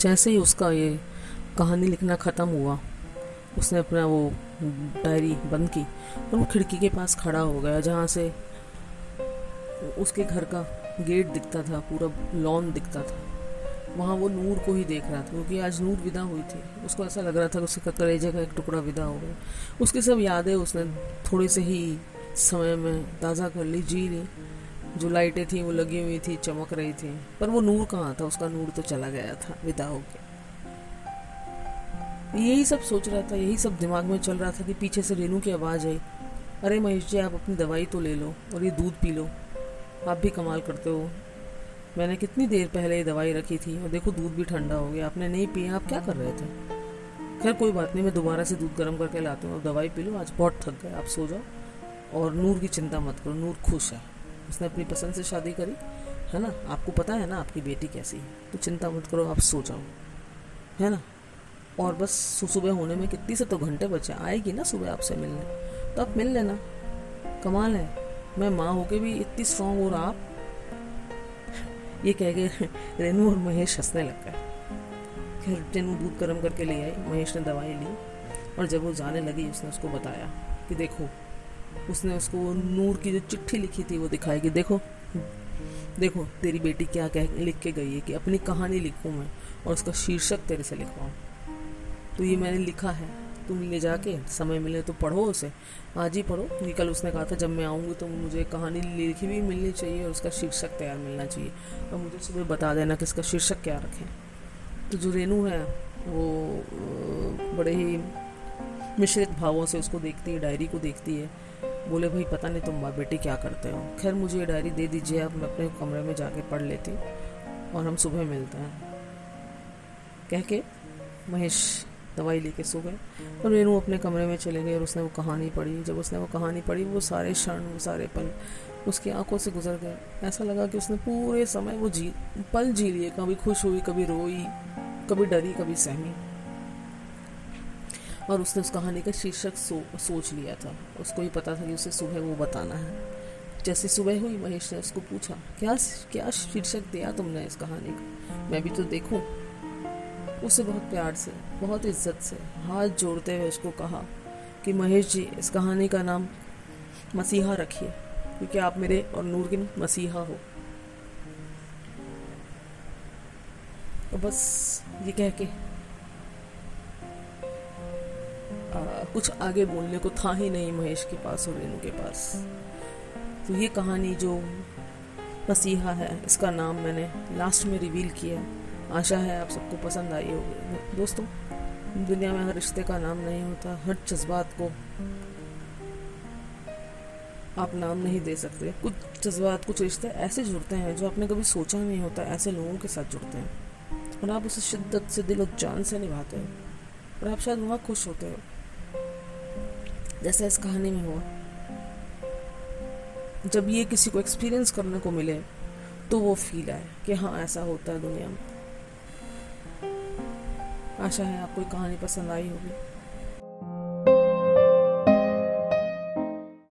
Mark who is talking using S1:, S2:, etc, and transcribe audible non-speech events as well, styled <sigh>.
S1: जैसे ही उसका ये कहानी लिखना ख़त्म हुआ, उसने अपना वो डायरी बंद की और वो खिड़की के पास खड़ा हो गया, जहाँ से उसके घर का गेट दिखता था, पूरा लॉन दिखता था। वहाँ वो नूर को ही देख रहा था, क्योंकि आज नूर विदा हुई थी। उसको ऐसा लग रहा था कि उसके कलेजे का एक टुकड़ा विदा हो गया। उसकी सब यादें उसने थोड़े से ही समय में ताज़ा कर ली, जी ली। जो लाइटें थी, वो लगी हुई थी, चमक रही थी। पर वो नूर कहाँ था? उसका नूर तो चला गया था, विदा होके। यही सब सोच रहा था, यही सब दिमाग में चल रहा था कि पीछे से रेनू की आवाज़ आई। अरे महेश जी, आप अपनी दवाई तो ले लो और ये दूध पी लो। आप भी कमाल करते हो। मैंने कितनी देर पहले ये दवाई रखी थी और देखो दूध भी ठंडा हो गया। आपने नहीं पिया, आप क्या कर रहे थे? खैर, कोई बात नहीं, मैं दोबारा से दूध गर्म करके लाता हूँ। अब दवाई पी लो, आज बहुत थक गए, आप सो जाओ। और नूर की चिंता मत करो, नूर खुश है। उसने अपनी पसंद से शादी करी, है ना? आपको पता है ना, आपकी बेटी कैसी है। तो चिंता मत करो, आप सो जाओ, है ना? और बस सुबह होने में कितनी से तो घंटे बचे, आएगी ना सुबह आपसे मिलने। तो आप मिल लेना। कमाल है। मैं माँ होके भी इतनी स्ट्रांग और आप, ये कह के <laughs> रेनू और महेश हंसने लग गए। फिर रेनू दूध गर्म करके ले आई, महेश ने दवाई ली, और जब वो जाने लगी, उसने उसको बताया कि देखो उसने उसको वो नूर की जो चिट्ठी लिखी थी वो दिखाई कि देखो देखो, तेरी बेटी क्या कह, लिख के गई है कि अपनी कहानी लिखूं मैं और उसका शीर्षक तेरे से लिखवाऊं। तो ये मैंने लिखा है, तुम ले जाके, समय मिले तो पढ़ो उसे। आज ही पढ़ो ये कल उसने कहा था जब मैं आऊँगी तो मुझे कहानी लिखी भी मिलनी चाहिए और उसका शीर्षक तैयार मिलना चाहिए। और मुझे सुबह बता देना कि इसका शीर्षक क्या रखें। तो जो रेनू है, वो बड़े ही मिश्रित भावों से उसको देखती है, डायरी को देखती है। बोले, भाई, पता नहीं तुम बेटी क्या करते हो। खैर, मुझे ये डायरी दे दीजिए अब मैं अपने कमरे में जाके पढ़ लेती और हम सुबह मिलते हैं। कह के महेश दवाई लेके सो गए और रेनू अपने कमरे में चले गए और उसने वो कहानी पढ़ी। जब उसने वो कहानी पढ़ी, वो सारे क्षण वो सारे पल उसकी आँखों से गुजर गए। ऐसा लगा कि उसने पूरे समय वो जी, पल जी लिए, कभी खुश हुई, कभी रोई, कभी डरी, कभी सहमी। और उसने उस कहानी का शीर्षक सो, सोच लिया था। उसको ही पता था कि उसे सुबह वो बताना है। जैसे सुबह हुई महेश ने उसको पूछा क्या क्या शीर्षक दिया तुमने इस कहानी का? मैं भी तो देखूँ? उसे बहुत प्यार से बहुत इज़्ज़त से हाथ जोड़ते हुए उसको कहा कि महेश जी इस कहानी का नाम मसीहा रखिए क्योंकि आप मेरे और नूर मसीहा हो। तो बस ये कह के आ, कुछ आगे बोलने को था ही नहीं महेश के पास और रेनू के पास। तो ये कहानी जो मसीहा है इसका नाम मैंने लास्ट में रिवील किया। आशा है आप सबको पसंद आई होगी। दोस्तों दुनिया में हर रिश्ते का नाम नहीं होता हर जज्बात को आप नाम नहीं दे सकते। कुछ जज्बात कुछ रिश्ते ऐसे जुड़ते हैं जो आपने कभी सोचा नहीं होता ऐसे लोगों के साथ जुड़ते हैं। और आप उसे शिद्दत से दिल और जान से निभाते हैं। और आप शायद वहाँ खुश होते हो। जैसे इस कहानी में हुआ। जब ये किसी को एक्सपीरियंस करने को मिले तो वो फील आए कि हाँ ऐसा होता है दुनिया में। आशा है आपको कहानी पसंद आई होगी।